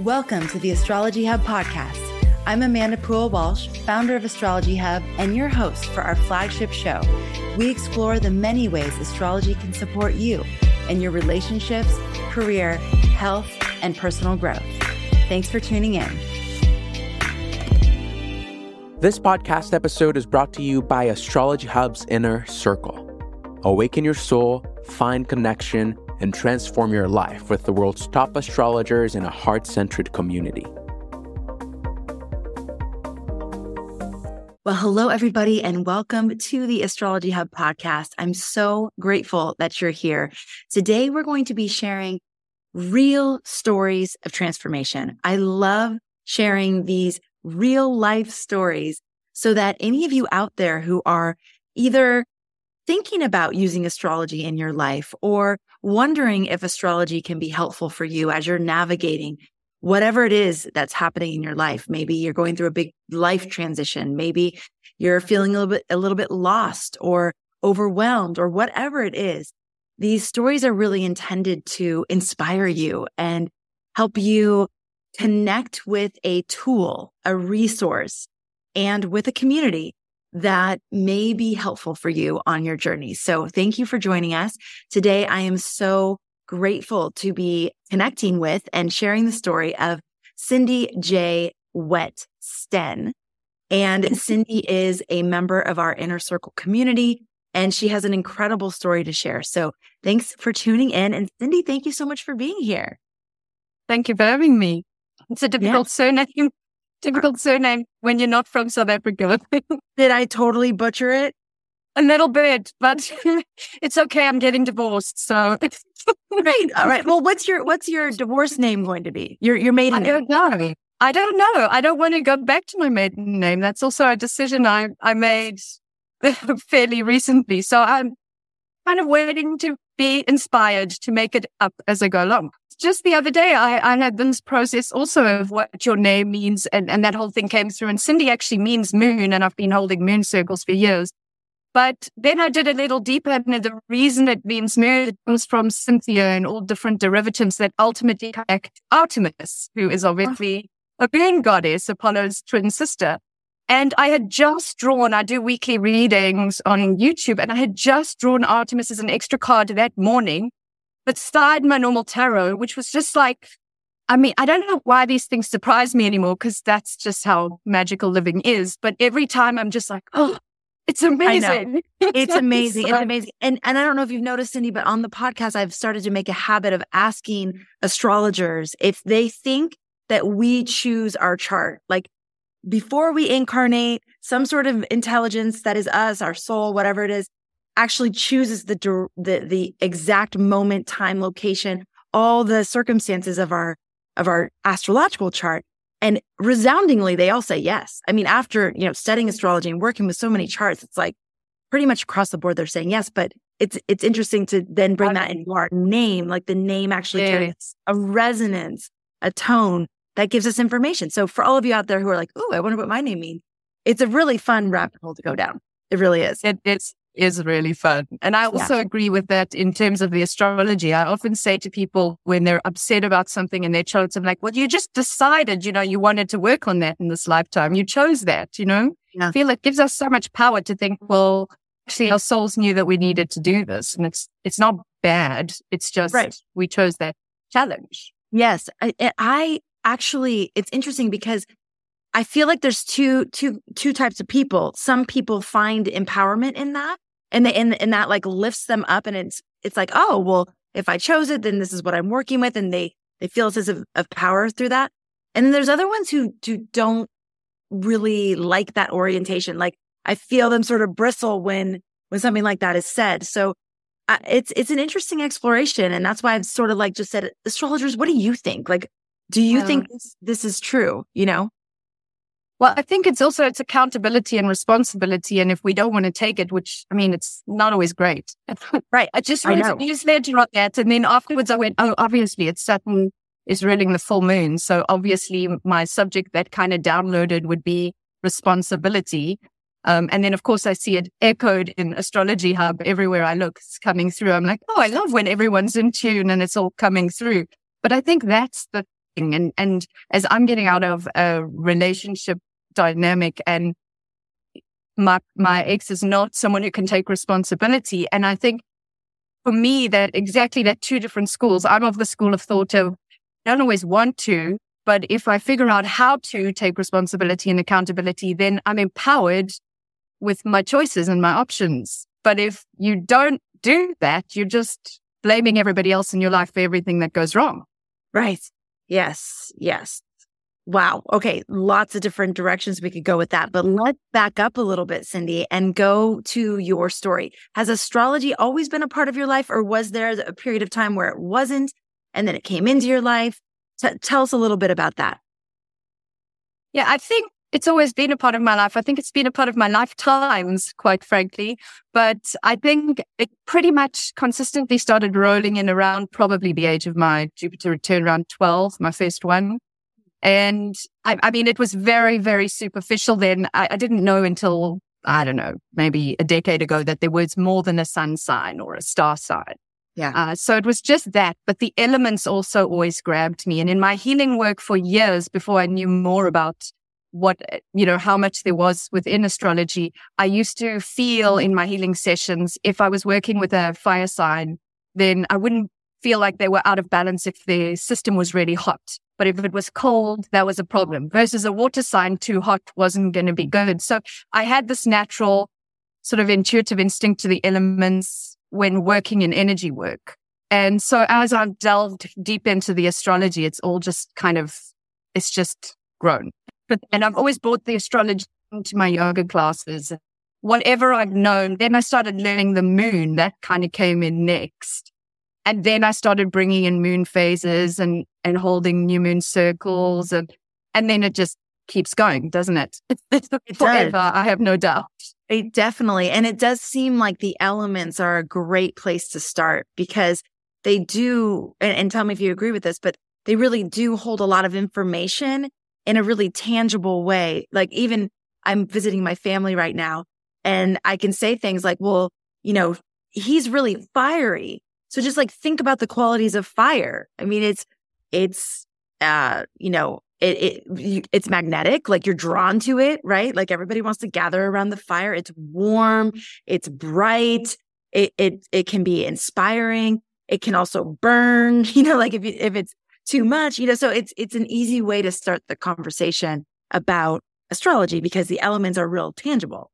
Welcome to the Astrology Hub podcast. I'm Amanda Pool Walsh, founder of Astrology Hub, and your host for our flagship show. We explore the many ways astrology can support you in your relationships, career, health, and personal growth. Thanks for tuning in. This podcast episode is brought to you by Astrology Hub's Inner Circle. Awaken your soul, find connection, and transform your life with the world's top astrologers in a heart centered community. Well, hello, everybody, and welcome to the Astrology Hub podcast. I'm so grateful that you're here. Today, we're going to be sharing real stories of transformation. I love sharing these real life stories so that any of you out there who are either thinking about using astrology in your life or wondering if astrology can be helpful for you as you're navigating whatever it is that's happening in your life. Maybe you're going through a big life transition. Maybe you're feeling a little bit, a little bit lost or overwhelmed or whatever it is. These stories are really intended to inspire you and help you connect with a tool, a resource, and with a community that may be helpful for you on your journey. So thank you for joining us. Today, I am so grateful to be connecting with and sharing the story of Cindy J. Wet Sten. And Cindy is a member of our inner circle community and she has an incredible story to share. So thanks for tuning in. And Cindy, thank you so much for being here. Thank you for having me. It's a difficult yeah. surname difficult surname when you're not from South Africa. Did I totally butcher it? A little bit, but it's okay. I'm getting divorced, so great. All right. Well, what's your what's your divorce name going to be? Your your maiden I name? don't know. I don't know. I don't want to go back to my maiden name. That's also a decision I I made fairly recently. So I'm kind of waiting to be inspired to make it up as I go along just the other day, I, I had this process also of what your name means, and, and that whole thing came through. And Cindy actually means moon, and I've been holding moon circles for years. But then I did a little deeper, and the reason it means moon comes from Cynthia and all different derivatives that ultimately connect Artemis, who is obviously a moon goddess, Apollo's twin sister. And I had just drawn, I do weekly readings on YouTube, and I had just drawn Artemis as an extra card that morning started my normal tarot, which was just like, I mean, I don't know why these things surprise me anymore because that's just how magical living is. But every time I'm just like, oh, it's amazing. It's amazing. It's amazing. And and I don't know if you've noticed, Cindy, but on the podcast, I've started to make a habit of asking astrologers if they think that we choose our chart. Like before we incarnate, some sort of intelligence that is us, our soul, whatever it is, actually chooses the, the, the exact moment, time, location, all the circumstances of our, of our astrological chart. And resoundingly, they all say yes. I mean, after, you know, studying astrology and working with so many charts, it's like pretty much across the board, they're saying yes, but it's, it's interesting to then bring that into our name. Like the name actually yes. carries a resonance, a tone that gives us information. So for all of you out there who are like, Oh, I wonder what my name means. It's a really fun rabbit hole to go down. It really is. It, it's is really fun. And I also yeah. agree with that in terms of the astrology. I often say to people when they're upset about something in their charts, I'm like, well, you just decided, you know, you wanted to work on that in this lifetime. You chose that, you know? Yeah. I feel it gives us so much power to think, well, actually our souls knew that we needed to do this. And it's, it's not bad. It's just right. we chose that challenge. Yes. I, I actually, it's interesting because I feel like there's two, two, two types of people. Some people find empowerment in that and they, and, and that like lifts them up and it's, it's like, oh, well, if I chose it, then this is what I'm working with. And they, they feel a sense of, of power through that. And then there's other ones who, who don't really like that orientation. Like I feel them sort of bristle when, when something like that is said. So uh, it's, it's an interesting exploration. And that's why I've sort of like just said, astrologers, what do you think? Like, do you um, think this, this is true? You know? Well, I think it's also it's accountability and responsibility. And if we don't want to take it, which I mean, it's not always great. right. I just wrote a newsletter on that. And then afterwards I went, oh, obviously it's Saturn is ruling the full moon. So obviously my subject that kind of downloaded would be responsibility. Um, and then of course I see it echoed in astrology hub everywhere I look. It's coming through. I'm like, oh, I love when everyone's in tune and it's all coming through. But I think that's the thing. And, and as I'm getting out of a relationship dynamic and my, my ex is not someone who can take responsibility. And I think for me that exactly that two different schools, I'm of the school of thought of don't always want to, but if I figure out how to take responsibility and accountability, then I'm empowered with my choices and my options. But if you don't do that, you're just blaming everybody else in your life for everything that goes wrong. Right. Yes. Yes. Wow. Okay. Lots of different directions we could go with that. But let's back up a little bit, Cindy, and go to your story. Has astrology always been a part of your life, or was there a period of time where it wasn't and then it came into your life? T- tell us a little bit about that. Yeah, I think it's always been a part of my life. I think it's been a part of my lifetimes, quite frankly. But I think it pretty much consistently started rolling in around probably the age of my Jupiter return around 12, my first one. And I, I mean, it was very, very superficial then. I, I didn't know until, I don't know, maybe a decade ago that there was more than a sun sign or a star sign. Yeah. Uh, so it was just that, but the elements also always grabbed me. And in my healing work for years before I knew more about what, you know, how much there was within astrology, I used to feel in my healing sessions, if I was working with a fire sign, then I wouldn't feel like they were out of balance if the system was really hot. But if it was cold, that was a problem versus a water sign too hot wasn't going to be good. So I had this natural sort of intuitive instinct to the elements when working in energy work. And so as I've delved deep into the astrology, it's all just kind of, it's just grown. But, and I've always brought the astrology into my yoga classes. Whatever I've known, then I started learning the moon. That kind of came in next. And then I started bringing in moon phases and, and holding new moon circles. And, and then it just keeps going, doesn't it? it Forever, does. I have no doubt. It definitely. And it does seem like the elements are a great place to start because they do, and, and tell me if you agree with this, but they really do hold a lot of information in a really tangible way. Like even I'm visiting my family right now and I can say things like, well, you know, he's really fiery. So just like think about the qualities of fire. I mean, it's, it's, uh, you know, it, it it's magnetic, like you're drawn to it, right? Like everybody wants to gather around the fire. It's warm, it's bright, it it it can be inspiring. It can also burn, you know, like if if it's too much, you know. So it's it's an easy way to start the conversation about astrology because the elements are real tangible,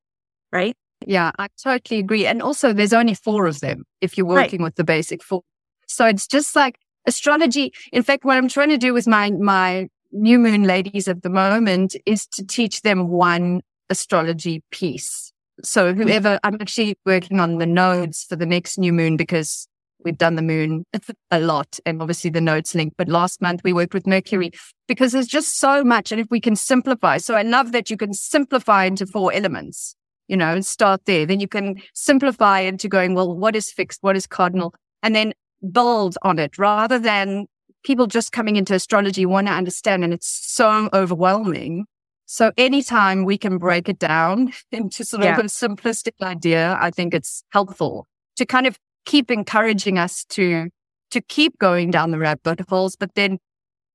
right? Yeah, I totally agree. And also, there's only four of them if you're working right. with the basic four. So it's just like astrology. In fact, what I'm trying to do with my my new moon ladies at the moment is to teach them one astrology piece. So whoever I'm actually working on the nodes for the next new moon because we've done the moon a lot and obviously the nodes link. But last month we worked with Mercury because there's just so much. And if we can simplify, so I love that you can simplify into four elements, you know, and start there. Then you can simplify into going, well, what is fixed? What is cardinal? And then build on it rather than people just coming into astrology want to understand and it's so overwhelming. So anytime we can break it down into sort yeah. of a simplistic idea, I think it's helpful to kind of keep encouraging us to, to keep going down the rabbit holes, but then,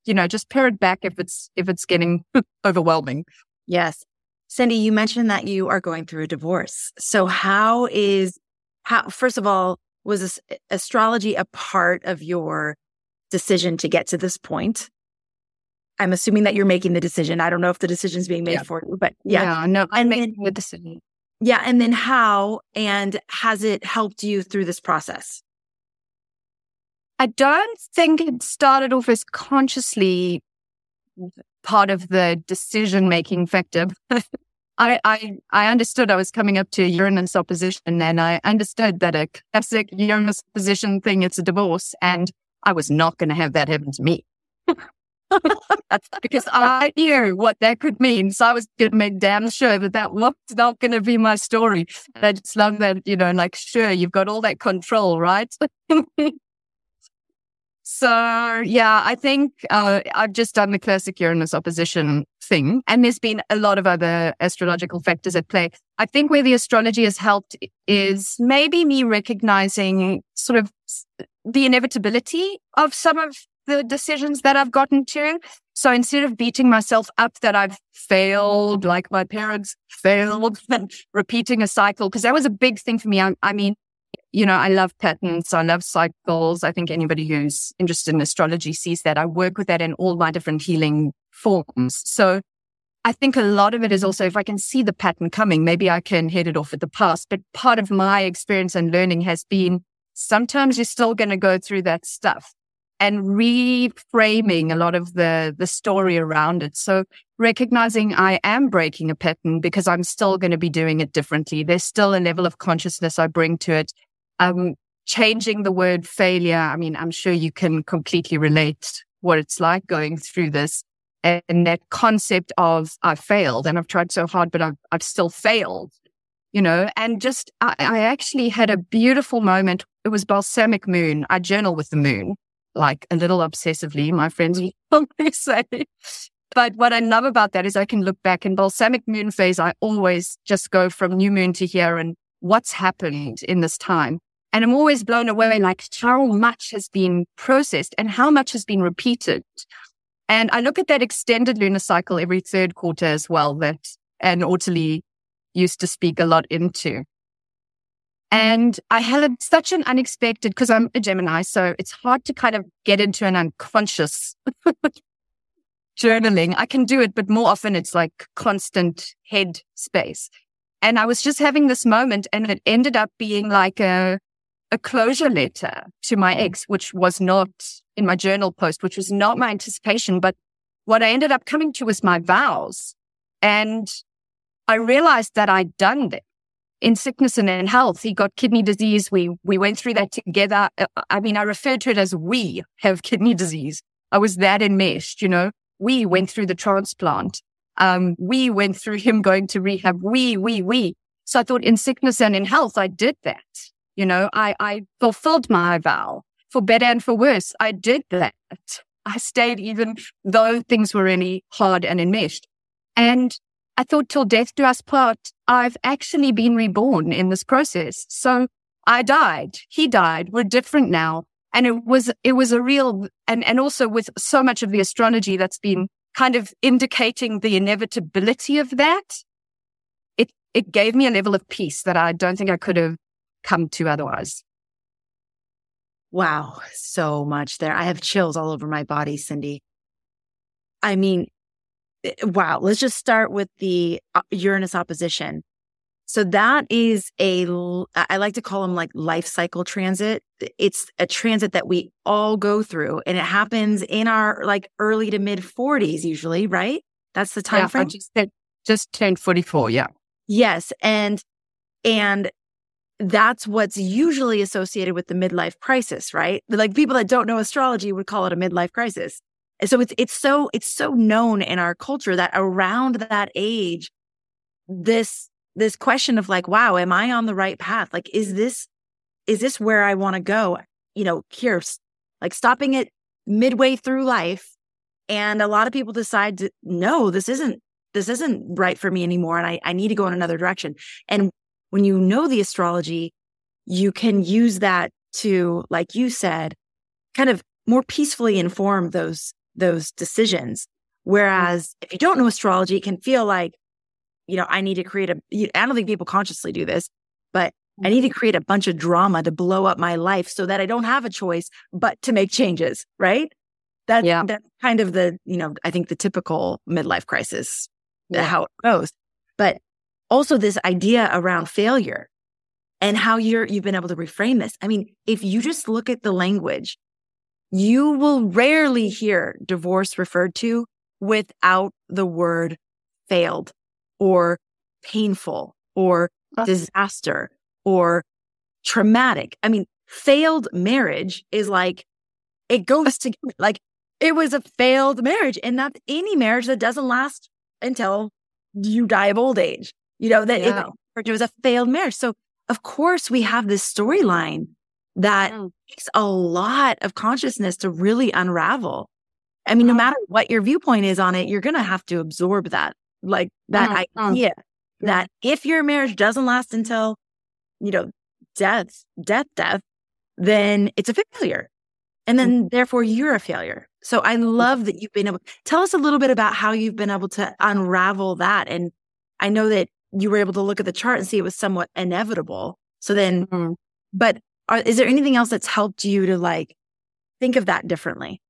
you know, just pare it back if it's, if it's getting overwhelming. Yes. Cindy, you mentioned that you are going through a divorce. So how is, how, first of all, was astrology a part of your decision to get to this point. I'm assuming that you're making the decision. I don't know if the decision's being made yeah. for you, but yeah. yeah no, I'm making the decision. Yeah. And then how and has it helped you through this process? I don't think it started off as consciously part of the decision making factor. I, I, I understood I was coming up to Uranus opposition and I understood that a classic Uranus opposition thing, it's a divorce. And I was not going to have that happen to me. because I knew what that could mean. So I was going to make damn sure that that was not going to be my story. And I just love that, you know, like, sure, you've got all that control, right? so yeah, I think uh, I've just done the classic Uranus opposition thing. And there's been a lot of other astrological factors at play. I think where the astrology has helped is maybe me recognizing sort of the inevitability of some of the decisions that I've gotten to. So instead of beating myself up that I've failed, like my parents failed, and repeating a cycle, because that was a big thing for me. I, I mean, you know, I love patterns. I love cycles. I think anybody who's interested in astrology sees that. I work with that in all my different healing forms. So I think a lot of it is also if I can see the pattern coming, maybe I can head it off at the past. But part of my experience and learning has been sometimes you're still going to go through that stuff and reframing a lot of the, the story around it. So recognizing I am breaking a pattern because I'm still going to be doing it differently. There's still a level of consciousness I bring to it. Um, changing the word failure. I mean, I'm sure you can completely relate what it's like going through this and that concept of I failed and I've tried so hard, but I've, I've still failed, you know, and just I, I actually had a beautiful moment. It was balsamic moon. I journal with the moon, like a little obsessively, my friends will say. But what I love about that is I can look back in balsamic moon phase. I always just go from new moon to here and what's happened in this time. And I'm always blown away, like how much has been processed and how much has been repeated and I look at that extended lunar cycle every third quarter as well, that Anne Ortelee used to speak a lot into. And I had such an unexpected, because I'm a Gemini, so it's hard to kind of get into an unconscious journaling. I can do it, but more often it's like constant head space. And I was just having this moment and it ended up being like a, a closure letter to my ex, which was not in my journal post, which was not my anticipation. But what I ended up coming to was my vows. And I realized that I'd done that in sickness and in health. He got kidney disease. We, we went through that together. Uh, I mean, I refer to it as we have kidney disease. I was that enmeshed, you know, we went through the transplant. Um, we went through him going to rehab. We, we, we. So I thought in sickness and in health, I did that. You know, I, I fulfilled my vow for better and for worse. I did that. I stayed even though things were really hard and enmeshed. And I thought till death do us part, I've actually been reborn in this process. So I died. He died. We're different now. And it was, it was a real, and, and also with so much of the astrology that's been kind of indicating the inevitability of that, it, it gave me a level of peace that I don't think I could have come to otherwise. Wow, so much there. I have chills all over my body, Cindy. I mean, eh, wow. Let's just start with the uh, Uranus opposition. So that is a, I like to call them like life cycle transit. It's a transit that we all go through and it happens in our like early to mid 40s usually, right? That's the time yeah, frame. Just, just turned 44. Yeah. Yes. And, and that's what's usually associated with the midlife crisis, right? Like people that don't know astrology would call it a midlife crisis. So it's it's so it's so known in our culture that around that age, this this question of like, wow, am I on the right path? Like, is this is this where I want to go? You know, here, like stopping it midway through life. And a lot of people decide to no, this isn't this isn't right for me anymore. And I, I need to go in another direction. And when you know the astrology, you can use that to, like you said, kind of more peacefully inform those, those decisions. Whereas if you don't know astrology, it can feel like, you know, I need to create a, I don't think people consciously do this, but I need to mm-hmm. create a bunch of drama to blow up my life so that I don't have a choice but to make changes, right? That, yeah. that's kind of the, you know, I think the typical midlife crisis, yeah. how it goes. But also this idea around failure and how you're you've been able to reframe this. I mean, if you just look at the language, you will rarely hear divorce referred to without the word failed or painful or disaster or traumatic. I mean, failed marriage is like it goes to like it was a failed marriage and not any marriage that doesn't last until you die of old age you know, that yeah. it, it was a failed marriage. So of course we have this storyline that mm. takes a lot of consciousness to really unravel. I mean, no matter what your viewpoint is on it, you're going to have to absorb that, like that mm. idea that if your marriage doesn't last until, you know, death, death, death, then it's a failure. And then therefore you're a failure. So I love that you've been able tell us a little bit about how you've been able to unravel that. And I know that you were able to look at the chart and see it was somewhat inevitable. So then, mm-hmm. but are, is there anything else that's helped you to like think of that differently?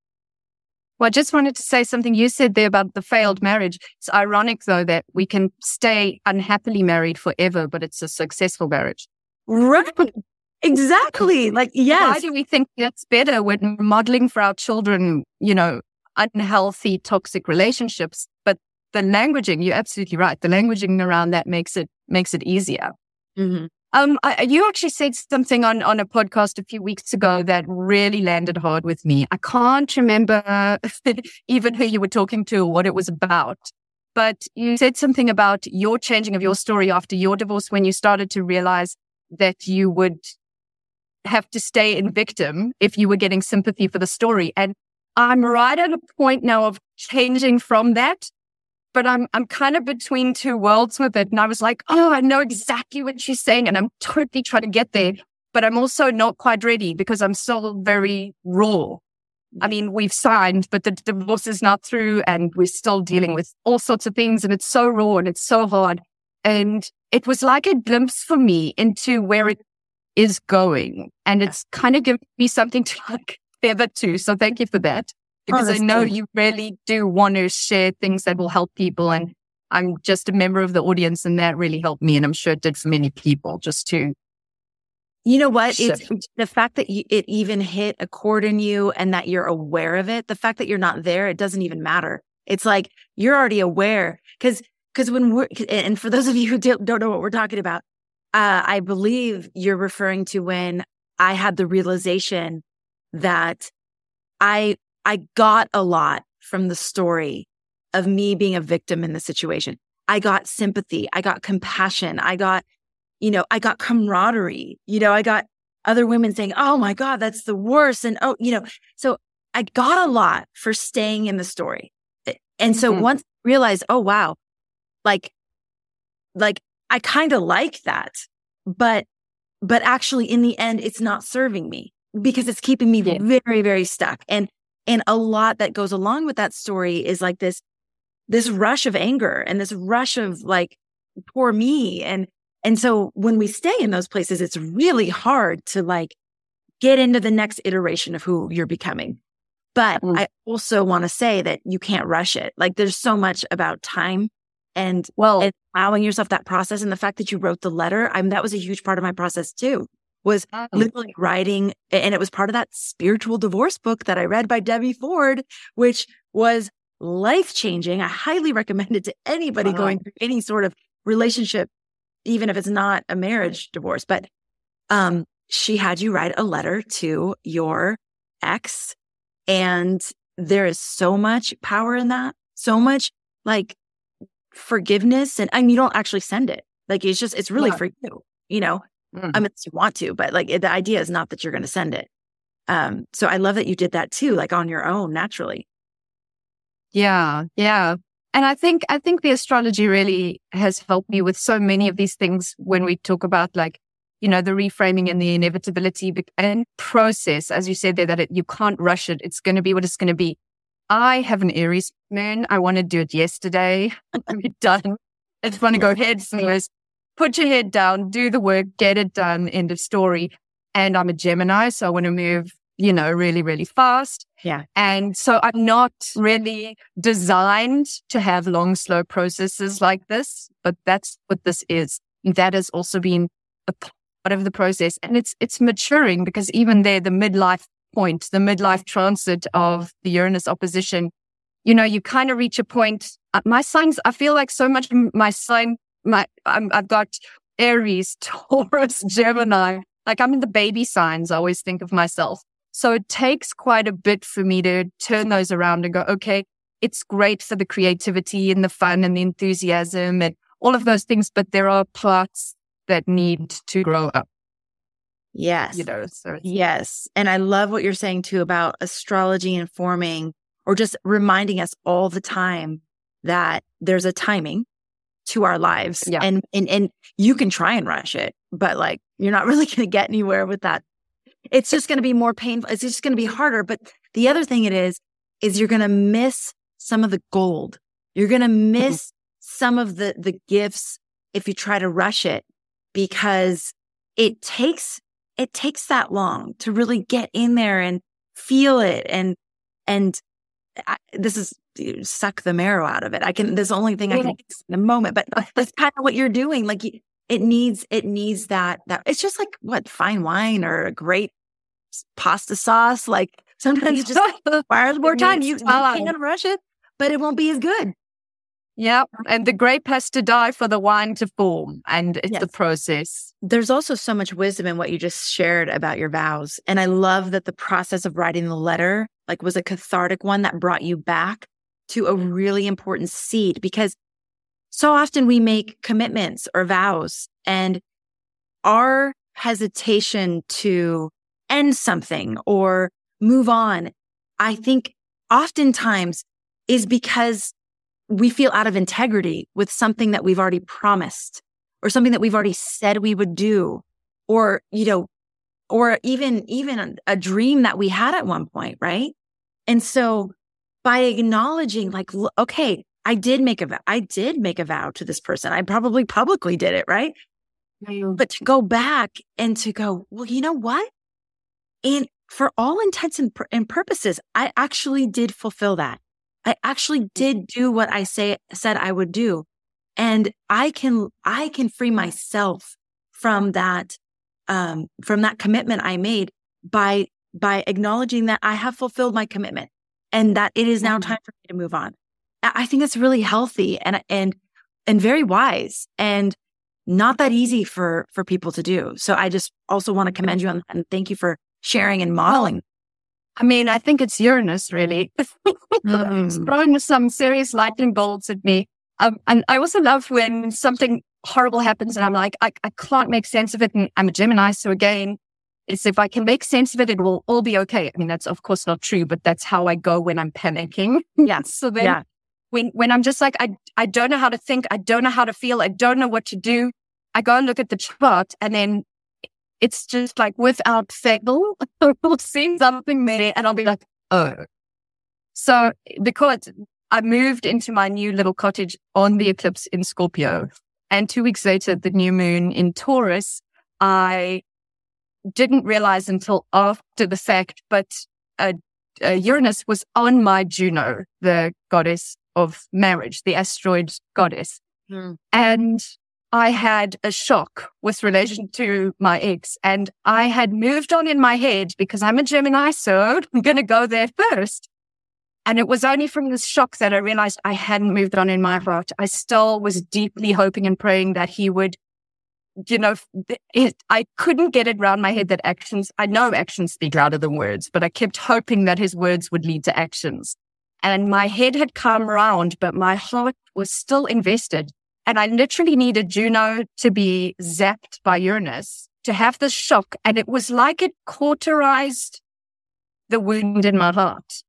Well, I just wanted to say something you said there about the failed marriage. It's ironic though that we can stay unhappily married forever, but it's a successful marriage. Right. Exactly. Like, yes. Why do we think that's better when modeling for our children, you know, unhealthy, toxic relationships? The languaging, you're absolutely right. The languaging around that makes it, makes it easier. Mm-hmm. Um, I, you actually said something on, on a podcast a few weeks ago that really landed hard with me. I can't remember even who you were talking to or what it was about, but you said something about your changing of your story after your divorce when you started to realize that you would have to stay in victim if you were getting sympathy for the story. And I'm right at a point now of changing from that but I'm I'm kind of between two worlds with it. And I was like, oh, I know exactly what she's saying, and I'm totally trying to get there. But I'm also not quite ready because I'm still very raw. I mean, we've signed, but the divorce is not through, and we're still dealing with all sorts of things, and it's so raw and it's so hard. And it was like a glimpse for me into where it is going, and it's kind of given me something to like pivot to. So thank you for that because oh, I know you really do want to share things that will help people. And I'm just a member of the audience and that really helped me. And I'm sure it did for many people just to. You know what? Shift. It's the fact that you, it even hit a chord in you and that you're aware of it. The fact that you're not there, it doesn't even matter. It's like you're already aware because, because when we're, and for those of you who don't know what we're talking about, uh, I believe you're referring to when I had the realization that I I got a lot from the story of me being a victim in the situation. I got sympathy. I got compassion. I got, you know, I got camaraderie. You know, I got other women saying, Oh my God, that's the worst. And oh, you know, so I got a lot for staying in the story. And so mm-hmm. once I realized, oh wow, like, like I kind of like that, but, but actually in the end, it's not serving me because it's keeping me yeah. very, very stuck. And and a lot that goes along with that story is like this, this rush of anger and this rush of like, poor me. And, and so when we stay in those places, it's really hard to like get into the next iteration of who you're becoming. But mm. I also want to say that you can't rush it. Like there's so much about time and well, and allowing yourself that process and the fact that you wrote the letter. I mean, that was a huge part of my process too was oh. literally writing. And it was part of that spiritual divorce book that I read by Debbie Ford, which was life changing. I highly recommend it to anybody wow. going through any sort of relationship, even if it's not a marriage divorce. But um, she had you write a letter to your ex. And there is so much power in that, so much like forgiveness. And I mean, you don't actually send it. Like it's just, it's really yeah. for you, you know? Mm-hmm. I mean, you want to, but like the idea is not that you're going to send it. Um, so I love that you did that too, like on your own naturally. Yeah. Yeah. And I think, I think the astrology really has helped me with so many of these things when we talk about like, you know, the reframing and the inevitability and process, as you said there, that it, you can't rush it. It's going to be what it's going to be. I have an Aries moon. I want to do it yesterday. I'm done. I just want to go head first put your head down, do the work, get it done, end of story. And I'm a Gemini, so I want to move, you know, really, really fast. Yeah. And so I'm not really designed to have long, slow processes like this, but that's what this is. That has also been a part of the process. And it's, it's maturing because even there, the midlife point, the midlife transit of the Uranus opposition, you know, you kind of reach a point. Uh, my signs, I feel like so much my sign my I'm, I've got Aries, Taurus, Gemini. Like I'm in the baby signs. I always think of myself. So it takes quite a bit for me to turn those around and go, okay, it's great for the creativity and the fun and the enthusiasm and all of those things, but there are parts that need to grow up. Yes. You know, so yes. And I love what you're saying too about astrology informing or just reminding us all the time that there's a timing to our lives. Yeah. And, and, and you can try and rush it, but like, you're not really going to get anywhere with that it's just going to be more painful. It's just going to be harder. But the other thing it is, is you're going to miss some of the gold. You're going to mm-hmm. miss mm-hmm. some of the, the gifts if you try to rush it because it takes, it takes that long to really get in there and feel it. And, and I, this is suck the marrow out of it. I can, this the only thing I can in the moment, but that's kind of what you're doing. Like it needs, it needs that, that it's just like what fine wine or a great pasta sauce. Like sometimes it just requires more time. You, you can't rush it, but it won't be as good. Yeah. And the grape has to die for the wine to form. And it's yes. the process. There's also so much wisdom in what you just shared about your vows. And I love that the process of writing the letter, like was a cathartic one that brought you back to a really important seed because so often we make commitments or vows and our hesitation to end something or move on, I think oftentimes is because we feel out of integrity with something that we've already promised or something that we've already said we would do or, you know, or even, even a dream that we had at one point. Right. And so by acknowledging like, okay, I did make a vow. I did make a vow to this person. I probably publicly did it. Right. Mm. But to go back and to go, well, you know what? And for all intents and, and purposes, I actually did fulfill that. I actually did do what I say said I would do. And I can I can free myself from that um from that commitment I made by by acknowledging that I have fulfilled my commitment and that it is now mm-hmm. time for me to move on. I think that's really healthy and and and very wise and not that easy for for people to do. So I just also want to commend you on that and thank you for sharing and modeling. I mean, I think it's Uranus really. mm. throwing some serious lightning bolts at me. Um, and I also love when something horrible happens and I'm like, I, I can't make sense of it. And I'm a Gemini. So again, it's if I can make sense of it, it will all be okay. I mean, that's of course not true, but that's how I go when I'm panicking. Yeah. so then yeah. when, when I'm just like, I, I don't know how to think. I don't know how to feel. I don't know what to do. I go and look at the chart and then it's just like without fail, we'll see something there and I'll be like, oh. So because I moved into my new little cottage on the eclipse in Scorpio and two weeks later, the new moon in Taurus, I didn't realize until after the fact, but uh, uh, Uranus was on my Juno, the goddess of marriage, the asteroid goddess. Hmm. And I had a shock with relation to my ex and I had moved on in my head because I'm a Gemini. So I'm going to go there first. And it was only from this shock that I realized I hadn't moved on in my heart. I still was deeply hoping and praying that he would, you know, it, I couldn't get it around my head that actions, I know actions speak louder than words, but I kept hoping that his words would lead to actions. And my head had come round, but my heart was still invested and I literally needed Juno to be zapped by Uranus to have this shock. And it was like it cauterized the wound in my heart.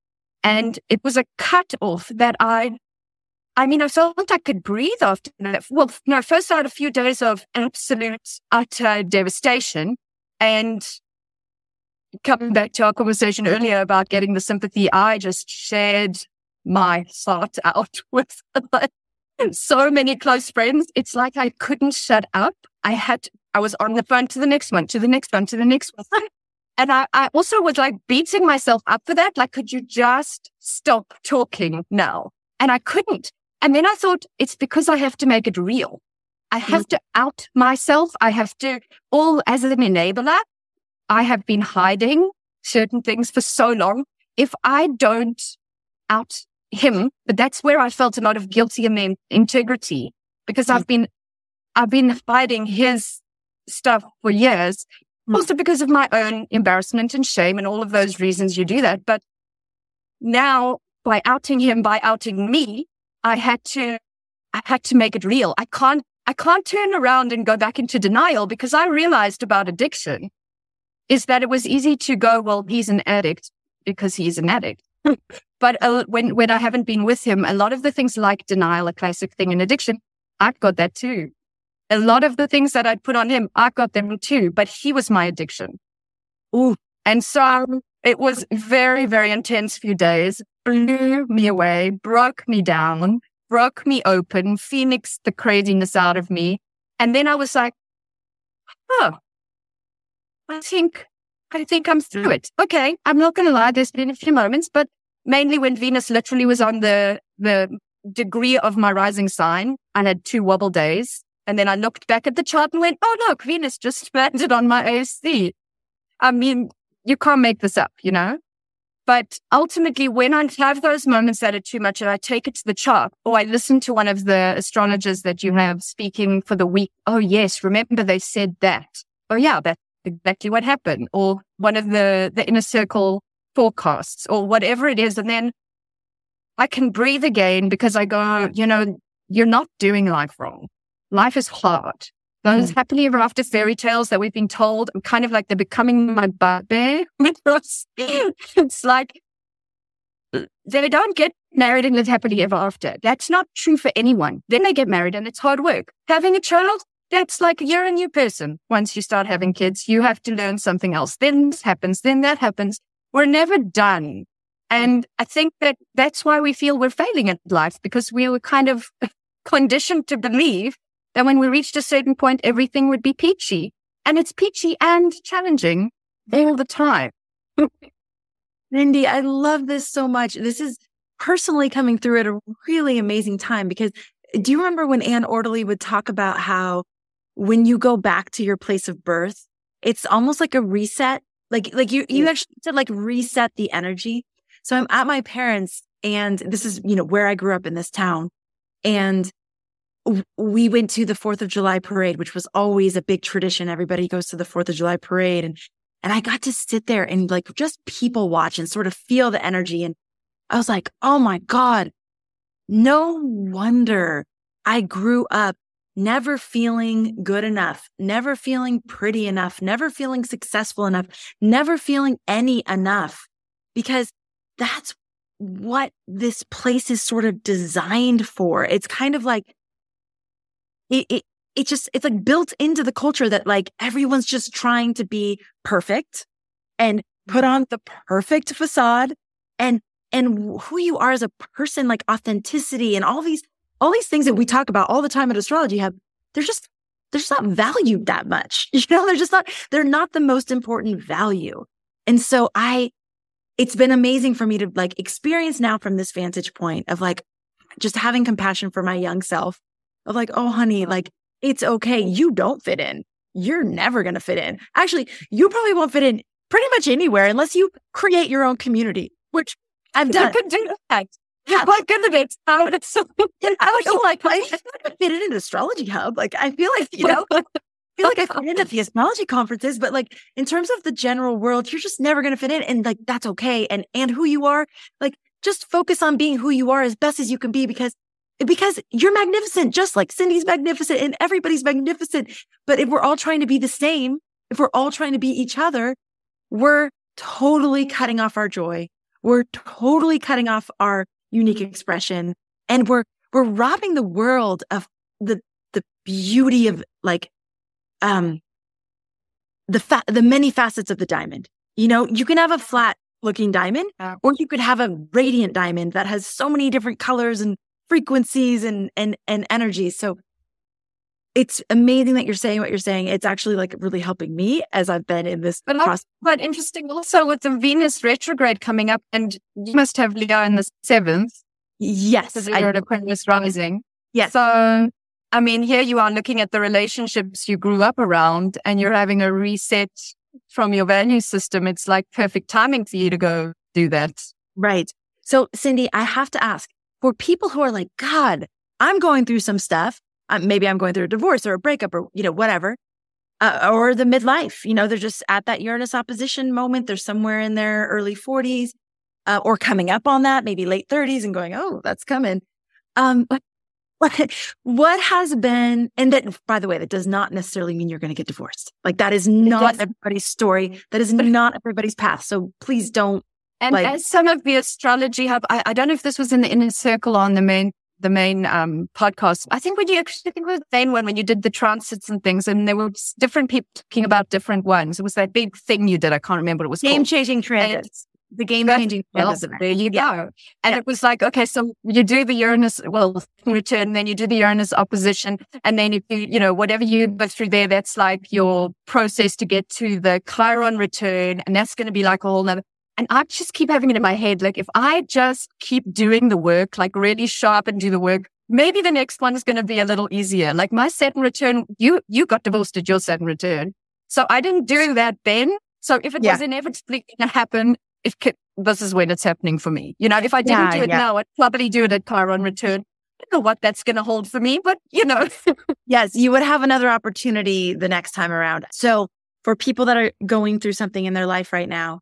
And it was a cut off that I, I mean, I felt I could breathe after that. Well, no, first I had a few days of absolute, utter devastation. And coming back to our conversation earlier about getting the sympathy, I just shared my heart out with so many close friends. It's like I couldn't shut up. I had, I was on the phone to the next one, to the next one, to the next one. And I, I also was like beating myself up for that. Like, could you just stop talking now? And I couldn't. And then I thought it's because I have to make it real. I have to out myself. I have to all as an enabler. I have been hiding certain things for so long. If I don't out him, but that's where I felt a lot of guilty and integrity because I've been, I've been hiding his stuff for years, mm. also because of my own embarrassment and shame and all of those reasons you do that. But now by outing him, by outing me, I had to, I had to make it real. I can't, I can't turn around and go back into denial because I realized about addiction is that it was easy to go, well, he's an addict because he's an addict. But uh, when, when I haven't been with him, a lot of the things like denial, a classic thing in addiction, I've got that too. A lot of the things that I'd put on him, I've got them too, but he was my addiction. Ooh. And so it was very, very intense few days, blew me away, broke me down, broke me open, phoenixed the craziness out of me. And then I was like, oh, I think, I think I'm through it. Okay. I'm not going to lie. There's been a few moments, but mainly when Venus literally was on the, the degree of my rising sign. and had two wobble days. And then I looked back at the chart and went, oh, look, Venus just landed on my ASC. I mean, you can't make this up, you know? But ultimately, when I have those moments that are too much and I take it to the chart or I listen to one of the astrologers that you have speaking for the week. Oh, yes. Remember they said that. Oh, yeah, that's exactly what happened. Or one of the, the inner circle forecasts or whatever it is. And then I can breathe again because I go, you know, you're not doing life wrong. Life is hard. Those mm. happily ever after fairy tales that we've been told, I'm kind of like they're becoming my bugbear. it's like they don't get married and live happily ever after. That's not true for anyone. Then they get married and it's hard work. Having a child, that's like you're a new person. Once you start having kids, you have to learn something else. Then this happens, then that happens. We're never done. And I think that that's why we feel we're failing at life because we were kind of conditioned to believe that when we reached a certain point, everything would be peachy. And it's peachy and challenging all the time. Cindy, I love this so much. This is personally coming through at a really amazing time because do you remember when Anne Ortelee would talk about how when you go back to your place of birth, it's almost like a reset. Like, like you, you mm. actually to like reset the energy. So I'm at my parents and this is, you know, where I grew up in this town. And we went to the 4th of July parade, which was always a big tradition. Everybody goes to the 4th of July parade. And, and I got to sit there and like just people watch and sort of feel the energy. And I was like, Oh my God, no wonder I grew up never feeling good enough, never feeling pretty enough, never feeling successful enough, never feeling any enough because that's what this place is sort of designed for. It's kind of like it, it, it just, it's like built into the culture that like everyone's just trying to be perfect and put on the perfect facade and, and who you are as a person, like authenticity and all these, all these things that we talk about all the time at astrology hub, they're just, they're just not valued that much. You know, they're just not, they're not the most important value. And so I, it's been amazing for me to like experience now from this vantage point of like just having compassion for my young self of like, oh, honey, like it's okay. You don't fit in. You're never going to fit in. Actually, you probably won't fit in pretty much anywhere unless you create your own community, which I've done. You do that. Yeah, quite good. I would so, I feel like I fit in an astrology hub. Like I feel like you know, I feel like I fit in at the astrology conferences, but like in terms of the general world, you're just never going to fit in, and like that's okay. And and who you are, like just focus on being who you are as best as you can be, because because you're magnificent, just like Cindy's magnificent and everybody's magnificent. But if we're all trying to be the same, if we're all trying to be each other, we're totally cutting off our joy. We're totally cutting off our unique expression and we're, we're robbing the world of the, the beauty of like, um, the fa- the many facets of the diamond. You know, you can have a flat looking diamond or you could have a radiant diamond that has so many different colors and frequencies and and and energies. So it's amazing that you're saying what you're saying. It's actually like really helping me as I've been in this but process. But interesting also with the Venus retrograde coming up, and you must have Leo in the seventh. Yes, you're at Aquarius rising. Yes. So I mean, here you are looking at the relationships you grew up around, and you're having a reset from your value system. It's like perfect timing for you to go do that. Right. So, Cindy, I have to ask for people who are like, God, I'm going through some stuff. Uh, maybe I'm going through a divorce or a breakup or, you know, whatever. Uh, or the midlife, you know, they're just at that Uranus opposition moment. They're somewhere in their early 40s uh, or coming up on that, maybe late 30s and going, oh, that's coming. Um, but what, what has been, and that, by the way, that does not necessarily mean you're going to get divorced. Like that is not everybody's story. That is not everybody's path. So please don't and like, as some of the astrology hub, I, I, don't know if this was in the inner circle on the main, the main um, podcast. I think when you actually I think it was the main one when you did the transits and things, and there were different people talking about different ones. It was that big thing you did. I can't remember what it was. Game changing transits. The game changing well, There you go. And yeah. it was like, okay, so you do the Uranus, well, return, then you do the Uranus opposition, and then if you, you know, whatever you go through there, that's like your process to get to the Chiron return, and that's going to be like a whole nother. And I just keep having it in my head. Like if I just keep doing the work, like really sharp and do the work, maybe the next one is going to be a little easier. Like my Saturn return, you, you got divorced at your Saturn return. So I didn't do that then. So if it yeah. was inevitably going to happen, it could, this is when it's happening for me. You know, if I didn't yeah, do it yeah. now, I'd probably do it at Chiron return. I don't know what that's going to hold for me, but you know. yes, you would have another opportunity the next time around. So for people that are going through something in their life right now,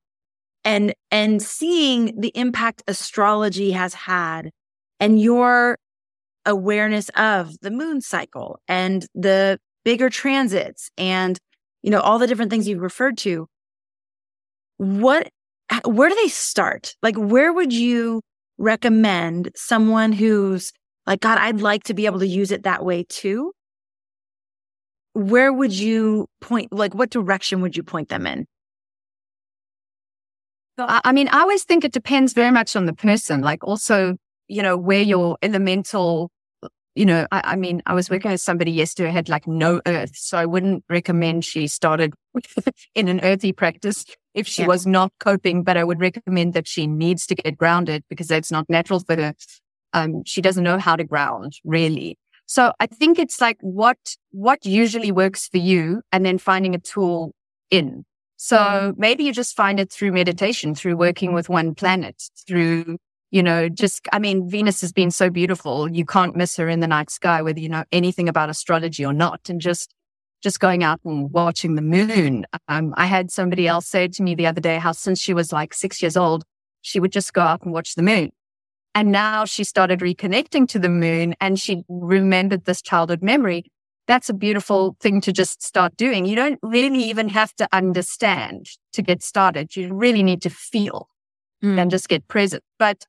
and and seeing the impact astrology has had and your awareness of the moon cycle and the bigger transits and you know all the different things you've referred to what where do they start? Like where would you recommend someone who's like god i'd like to be able to use it that way too where would you point like what direction would you point them in I mean, I always think it depends very much on the person. Like also, you know, where your elemental, you know, I, I mean, I was working with somebody yesterday who had like no earth. So I wouldn't recommend she started in an earthy practice if she yeah. was not coping, but I would recommend that she needs to get grounded because that's not natural for her. Um, she doesn't know how to ground really. So I think it's like what, what usually works for you and then finding a tool in. So maybe you just find it through meditation, through working with one planet, through, you know, just, I mean, Venus has been so beautiful. You can't miss her in the night sky, whether you know anything about astrology or not. And just, just going out and watching the moon. Um, I had somebody else say to me the other day how since she was like six years old, she would just go out and watch the moon. And now she started reconnecting to the moon and she remembered this childhood memory that's a beautiful thing to just start doing. You don't really even have to understand to get started. You really need to feel mm. and just get present. But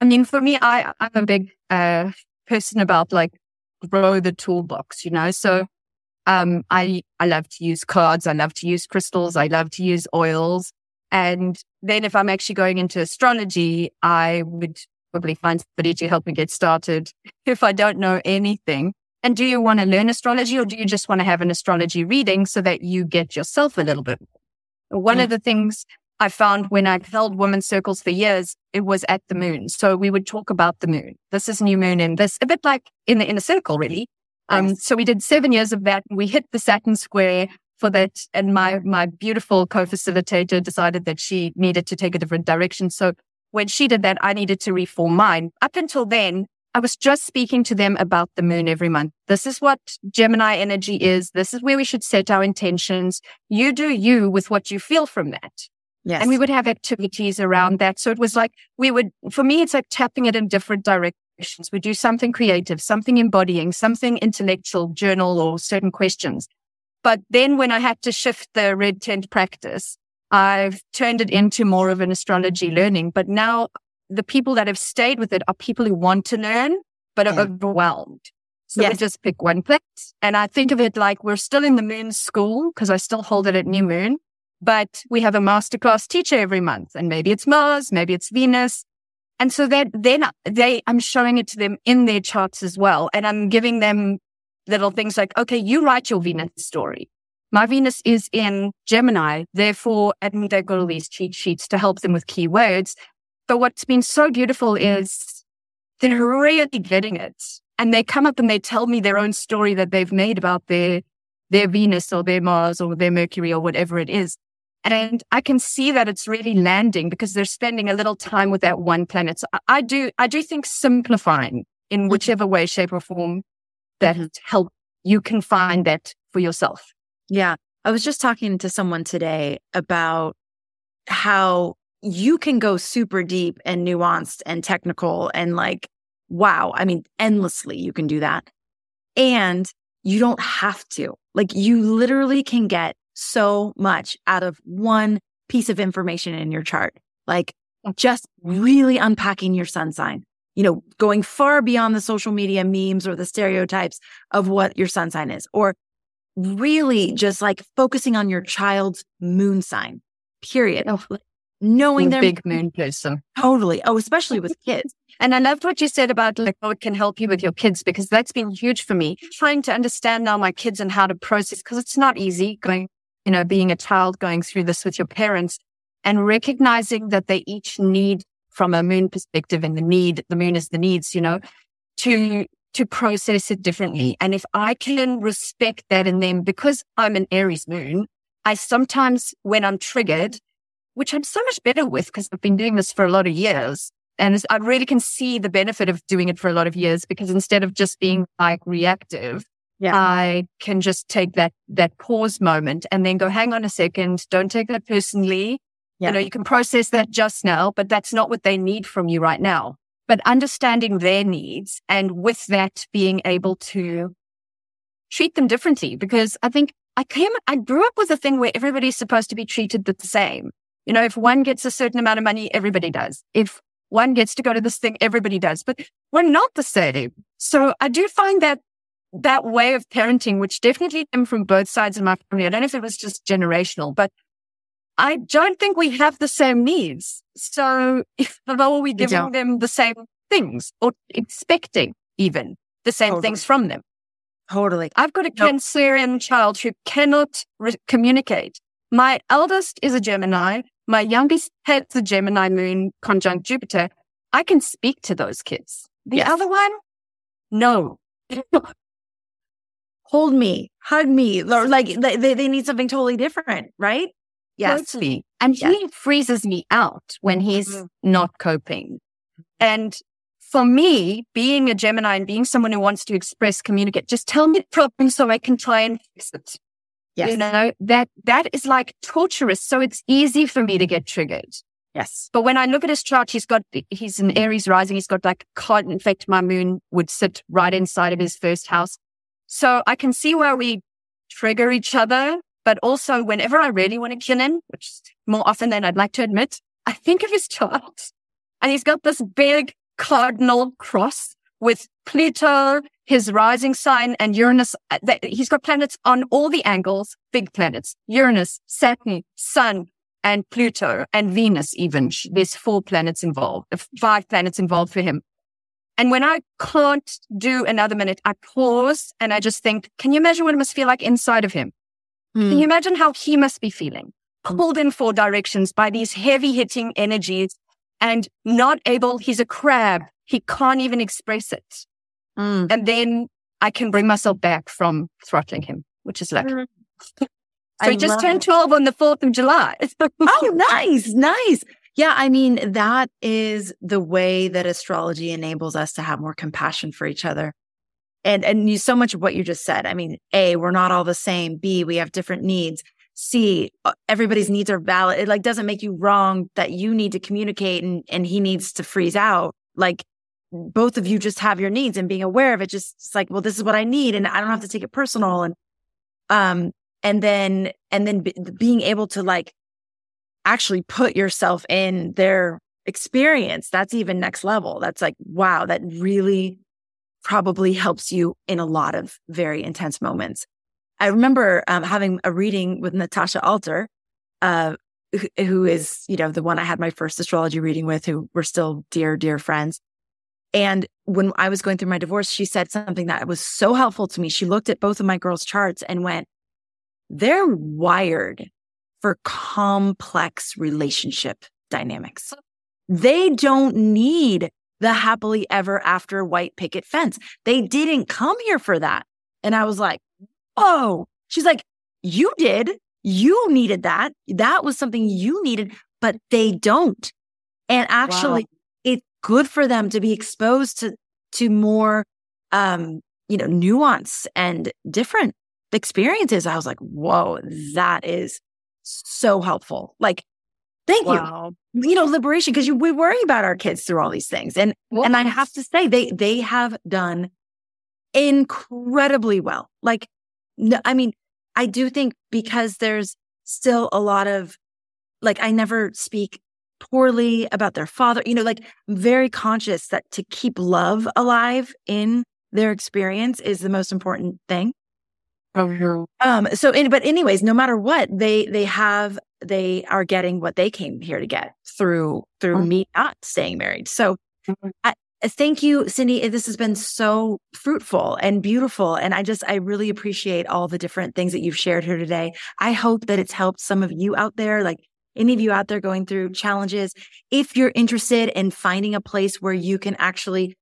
I mean, for me, I, I'm a big uh, person about like grow the toolbox, you know? So um, I, I love to use cards. I love to use crystals. I love to use oils. And then if I'm actually going into astrology, I would probably find somebody to help me get started if I don't know anything. And do you want to learn astrology or do you just want to have an astrology reading so that you get yourself a little bit? One mm. of the things I found when I held women's circles for years, it was at the moon. So we would talk about the moon. This is new moon and this, a bit like in the inner circle, really. Um, so we did seven years of that. We hit the Saturn square for that. And my, my beautiful co-facilitator decided that she needed to take a different direction. So when she did that, I needed to reform mine. Up until then, I was just speaking to them about the moon every month. This is what Gemini energy is. This is where we should set our intentions. You do you with what you feel from that. Yes. And we would have activities around that. So it was like we would, for me, it's like tapping it in different directions. We do something creative, something embodying, something intellectual, journal or certain questions. But then when I had to shift the red tent practice, I've turned it into more of an astrology learning. But now the people that have stayed with it are people who want to learn, but are yeah. overwhelmed. So yes. we just pick one place. And I think of it like we're still in the moon school because I still hold it at New Moon, but we have a masterclass teacher every month and maybe it's Mars, maybe it's Venus. And so that then they, I'm showing it to them in their charts as well. And I'm giving them little things like, okay, you write your Venus story. My Venus is in Gemini. Therefore, and they've got all these cheat sheets to help them with keywords. But what's been so beautiful is they're really getting it. And they come up and they tell me their own story that they've made about their, their Venus or their Mars or their Mercury or whatever it is. And I can see that it's really landing because they're spending a little time with that one planet. So I, do, I do think simplifying in mm-hmm. whichever way, shape or form that help you can find that for yourself. Yeah. I was just talking to someone today about how you can go super deep and nuanced and technical and like, wow. I mean, endlessly you can do that. And you don't have to. Like, you literally can get so much out of one piece of information in your chart. Like, just really unpacking your sun sign, you know, going far beyond the social media memes or the stereotypes of what your sun sign is, or really just like focusing on your child's moon sign, period. Oh, Knowing their big moon person. totally. Oh, especially with kids. And I loved what you said about like how it can help you with your kids because that's been huge for me. Trying to understand now my kids and how to process because it's not easy going, you know, being a child going through this with your parents and recognizing that they each need from a moon perspective and the need, the moon is the needs, you know, to to process it differently. And if I can respect that in them because I'm an Aries moon, I sometimes when I'm triggered, which I'm so much better with because I've been doing this for a lot of years. And I really can see the benefit of doing it for a lot of years because instead of just being like reactive, Yeah. I can just take that, that pause moment and then go, hang on a second. Don't take that personally. Yeah. You know, you can process that just now, but that's not what they need from you right now. But understanding their needs and with that being able to treat them differently because I think I came, I grew up with a thing where everybody's supposed to be treated the same. You know, if one gets a certain amount of money, everybody does. If one gets to go to this thing, everybody does, but we're not the same. So I do find that that way of parenting, which definitely came from both sides of my family. I don't know if it was just generational, but I don't think we have the same needs. So if are we giving them the same things or expecting even the same Totally. things from them? Totally. I've got a Nope. Cancerian child who cannot re- communicate. My eldest is a Gemini. My youngest has the Gemini moon conjunct Jupiter. I can speak to those kids. The Yes. other one, no. Hold me, hug me. Like they, they need something totally different, right? Yes. Totally. And Yes. he freezes me out when he's Mhm. not coping. And for me, being a Gemini and being someone who wants to express, communicate, just tell me the problem so I can try and fix it. Yes. You know, that, that is like torturous. So it's easy for me to get triggered. Yes. But when I look at his chart, he's got, he's an Aries rising. He's got like card. In fact, my moon would sit right inside of his first house. So I can see where we trigger each other. But also whenever I really want to kill him, which more often than I'd like to admit, I think of his chart and he's got this big cardinal cross with Pluto, his rising sign and Uranus. uh, He's got planets on all the angles, big planets, Uranus, Saturn, Sun, and Pluto and Venus even. There's four planets involved, uh, five planets involved for him. And when I can't do another minute, I pause and I just think, can you imagine what it must feel like inside of him? Can you imagine how he must be feeling? Pulled in four directions by these heavy hitting energies and not able, he's a crab. He can't even express it. Mm. And then I can bring myself back from throttling him, which is lucky. So I he just turned it. 12 on the 4th of July. Oh, nice, nice. Yeah, I mean, that is the way that astrology enables us to have more compassion for each other. And and you so much of what you just said. I mean, A, we're not all the same. B, we have different needs. C, uh, everybody's needs are valid. It like doesn't make you wrong that you need to communicate and and he needs to freeze out. Like both of you just have your needs and being aware of it just it's like, well, this is what I need and I don't have to take it personal and um and then and then be, being able to like actually put yourself in their experience that's even next level. That's like wow that really probably helps you in a lot of very intense moments. I remember um, having a reading with natasha alter uh, who is you know the one i had my first astrology reading with who were still dear dear friends and when i was going through my divorce she said something that was so helpful to me she looked at both of my girls charts and went they're wired for complex relationship dynamics. They don't need the happily ever after white picket fence. They didn't come here for that. And I was like, oh, she's like, you did. You needed that. That was something you needed, but they don't. And actually, it's good for them to be exposed to, to more, um, you know, nuance and different experiences. I was like, whoa, that is so helpful. Like, thank you. wow. You know, liberation because you we worry about our kids through all these things, and and I have to say they they have done incredibly well. Like, no, I mean, I do think because there's still a lot of like I never speak poorly about their father. You know, like very conscious that to keep love alive in their experience is the most important thing. Oh, Um, so, in, but anyways, no matter what, they, they have, they are getting what they came here to get through, through Mhm. me not staying married. So Mhm. I, uh, thank you, Cindy. This has been so fruitful and beautiful. And I just, I really appreciate all the different things that you've shared here today. I hope that it's helped some of you out there, like any of you out there going through challenges. If you're interested in finding a place where you can actually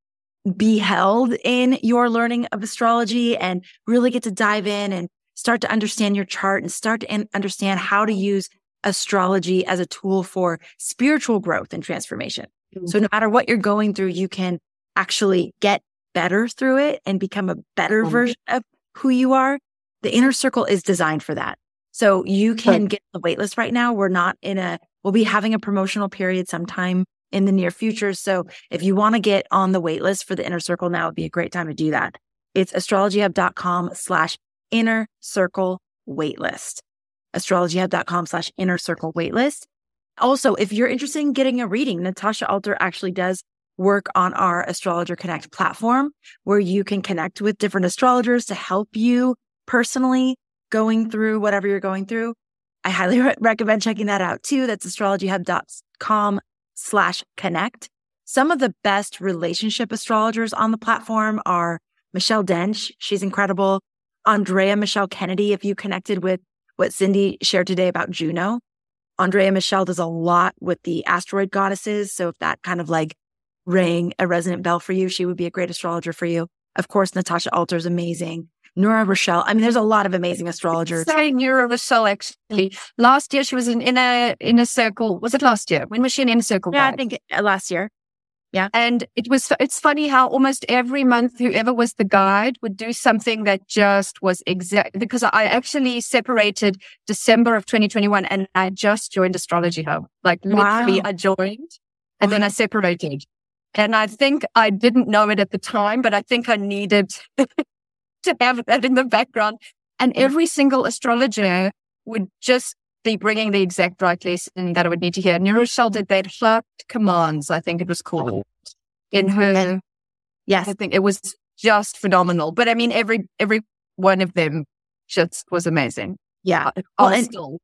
be held in your learning of astrology and really get to dive in and start to understand your chart and start to understand how to use astrology as a tool for spiritual growth and transformation. So no matter what you're going through, you can actually get better through it and become a better Mhm. version of who you are. The inner circle is designed for that. So you can get the waitlist right now. We're not in a, we'll be having a promotional period sometime in the near future. So if you want to get on the waitlist for the inner circle now, it'd be a great time to do that. It's astrologyhub.com slash inner circle waitlist. Astrologyhub.com slash inner circle waitlist. Also, if you're interested in getting a reading, Natasha Alter actually does work on our Astrologer Connect platform where you can connect with different astrologers to help you personally going through whatever you're going through. I highly re- recommend checking that out too. That's astrologyhub.com slash connect. Some of the best relationship astrologers on the platform are Michelle Dench. She's incredible. Andrea Michelle Kennedy. If you connected with what Cindy shared today about Juno, Andrea Michelle does a lot with the asteroid goddesses. So if that kind of like rang a resonant bell for you, she would be a great astrologer for you. Of course, Natasha Alter is amazing. Nora Rochelle. I mean, there's a lot of amazing astrologers. Saying Nora Rochelle actually. Last year she was in inner inner circle. Was it last year? When was she in inner circle? Yeah, I think uh, last year. Yeah. And it was, it's funny how almost every month, whoever was the guide would do something that just was exact, because I actually separated December of 2021 and I just joined Astrology Hub. Like literally Wow. I joined and then I separated. And I think I didn't know it at the time, but I think I needed to have that in the background. And every single astrologer would just be bringing the exact right lesson that I would need to hear. Nora Rochelle did that Heart Commands, I think it was called, oh. in mm-hmm. her. Yes. I think it was just phenomenal. But I mean, every every one of them just was amazing. Yeah. Uh, well, and-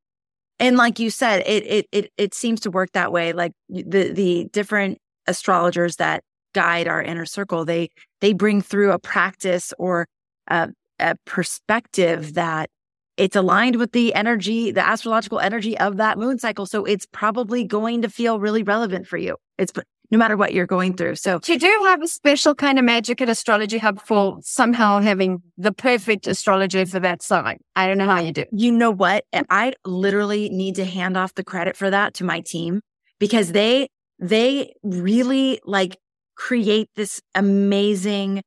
And like you said, it, it, it, it seems to work that way. Like the, the different astrologers that guide our inner circle, they, they bring through a practice or a, a perspective that it's aligned with the energy, the astrological energy of that moon cycle. So it's probably going to feel really relevant for you. It's no matter what you're going through. So you do have a special kind of magic at Astrology Hub for somehow having the perfect astrologer for that sign. I don't know how you do. You know what? And I literally need to hand off the credit for that to my team because they, they really like create this amazing,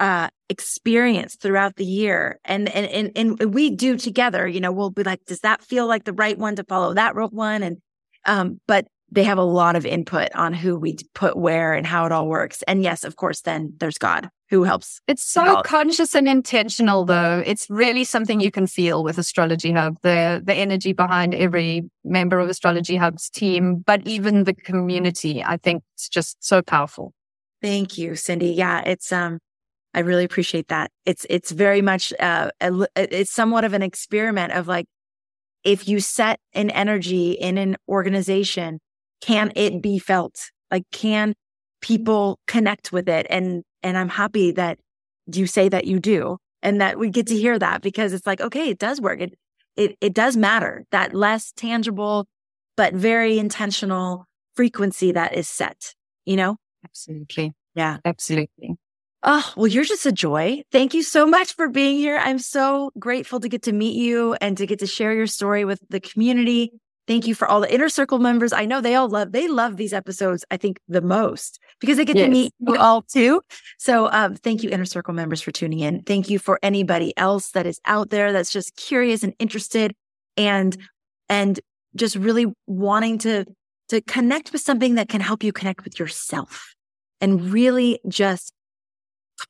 uh, experience throughout the year. And, and, and, and we do together, you know, we'll be like, does that feel like the right one to follow that one? And, um, but they have a lot of input on who we put where and how it all works. And yes, of course, then there's God who helps. It's so conscious and intentional, though. It's really something you can feel with Astrology Hub, the the energy behind every member of Astrology Hub's team, but even the community. I think it's just so powerful. Thank you, Cindy. Yeah, it's um I really appreciate that. It's it's very much uh a it's somewhat of an experiment of like if you set an energy in an organization, can it be felt? Like can people connect with it? And and I'm happy that you say that you do and that we get to hear that because it's like okay, it does work. It it it does matter. That less tangible but very intentional frequency that is set, you know? Absolutely. Yeah. Absolutely. Oh, well, you're just a joy. Thank you so much for being here. I'm so grateful to get to meet you and to get to share your story with the community. Thank you for all the inner circle members. I know they all love, they love these episodes, I think the most because they get to meet you all too. So, um, thank you, inner circle members for tuning in. Thank you for anybody else that is out there that's just curious and interested and, and just really wanting to, to connect with something that can help you connect with yourself and really just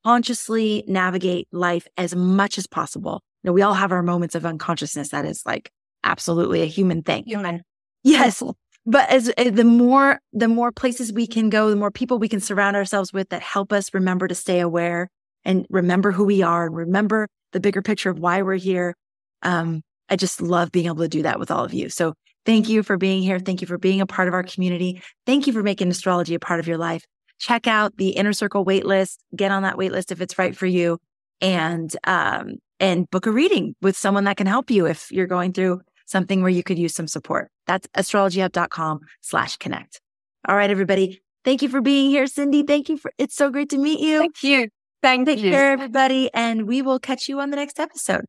consciously navigate life as much as possible. You know, we all have our moments of unconsciousness. That is like absolutely a human thing. Human. Yes. but as, as, the more the more places we can go the more people we can surround ourselves with that help us remember to stay aware and remember who we are and remember the bigger picture of why we're here um, i just love being able to do that with all of you so thank you for being here thank you for being a part of our community thank you for making astrology a part of your life check out the inner circle waitlist get on that waitlist if it's right for you and um, and book a reading with someone that can help you if you're going through something where you could use some support. That's astrologyhub.com slash connect. All right, everybody. Thank you for being here, Cindy. Thank you for, it's so great to meet you. Thank you. Thank Take you. care, everybody. And we will catch you on the next episode.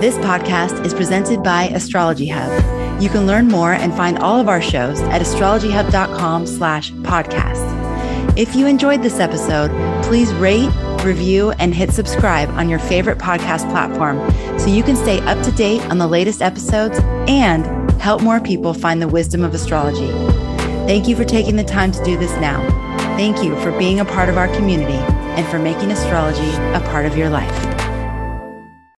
This podcast is presented by Astrology Hub. You can learn more and find all of our shows at astrologyhub.com slash podcast. If you enjoyed this episode, please rate, review, and hit subscribe on your favorite podcast platform so you can stay up to date on the latest episodes and help more people find the wisdom of astrology. Thank you for taking the time to do this now. Thank you for being a part of our community and for making astrology a part of your life.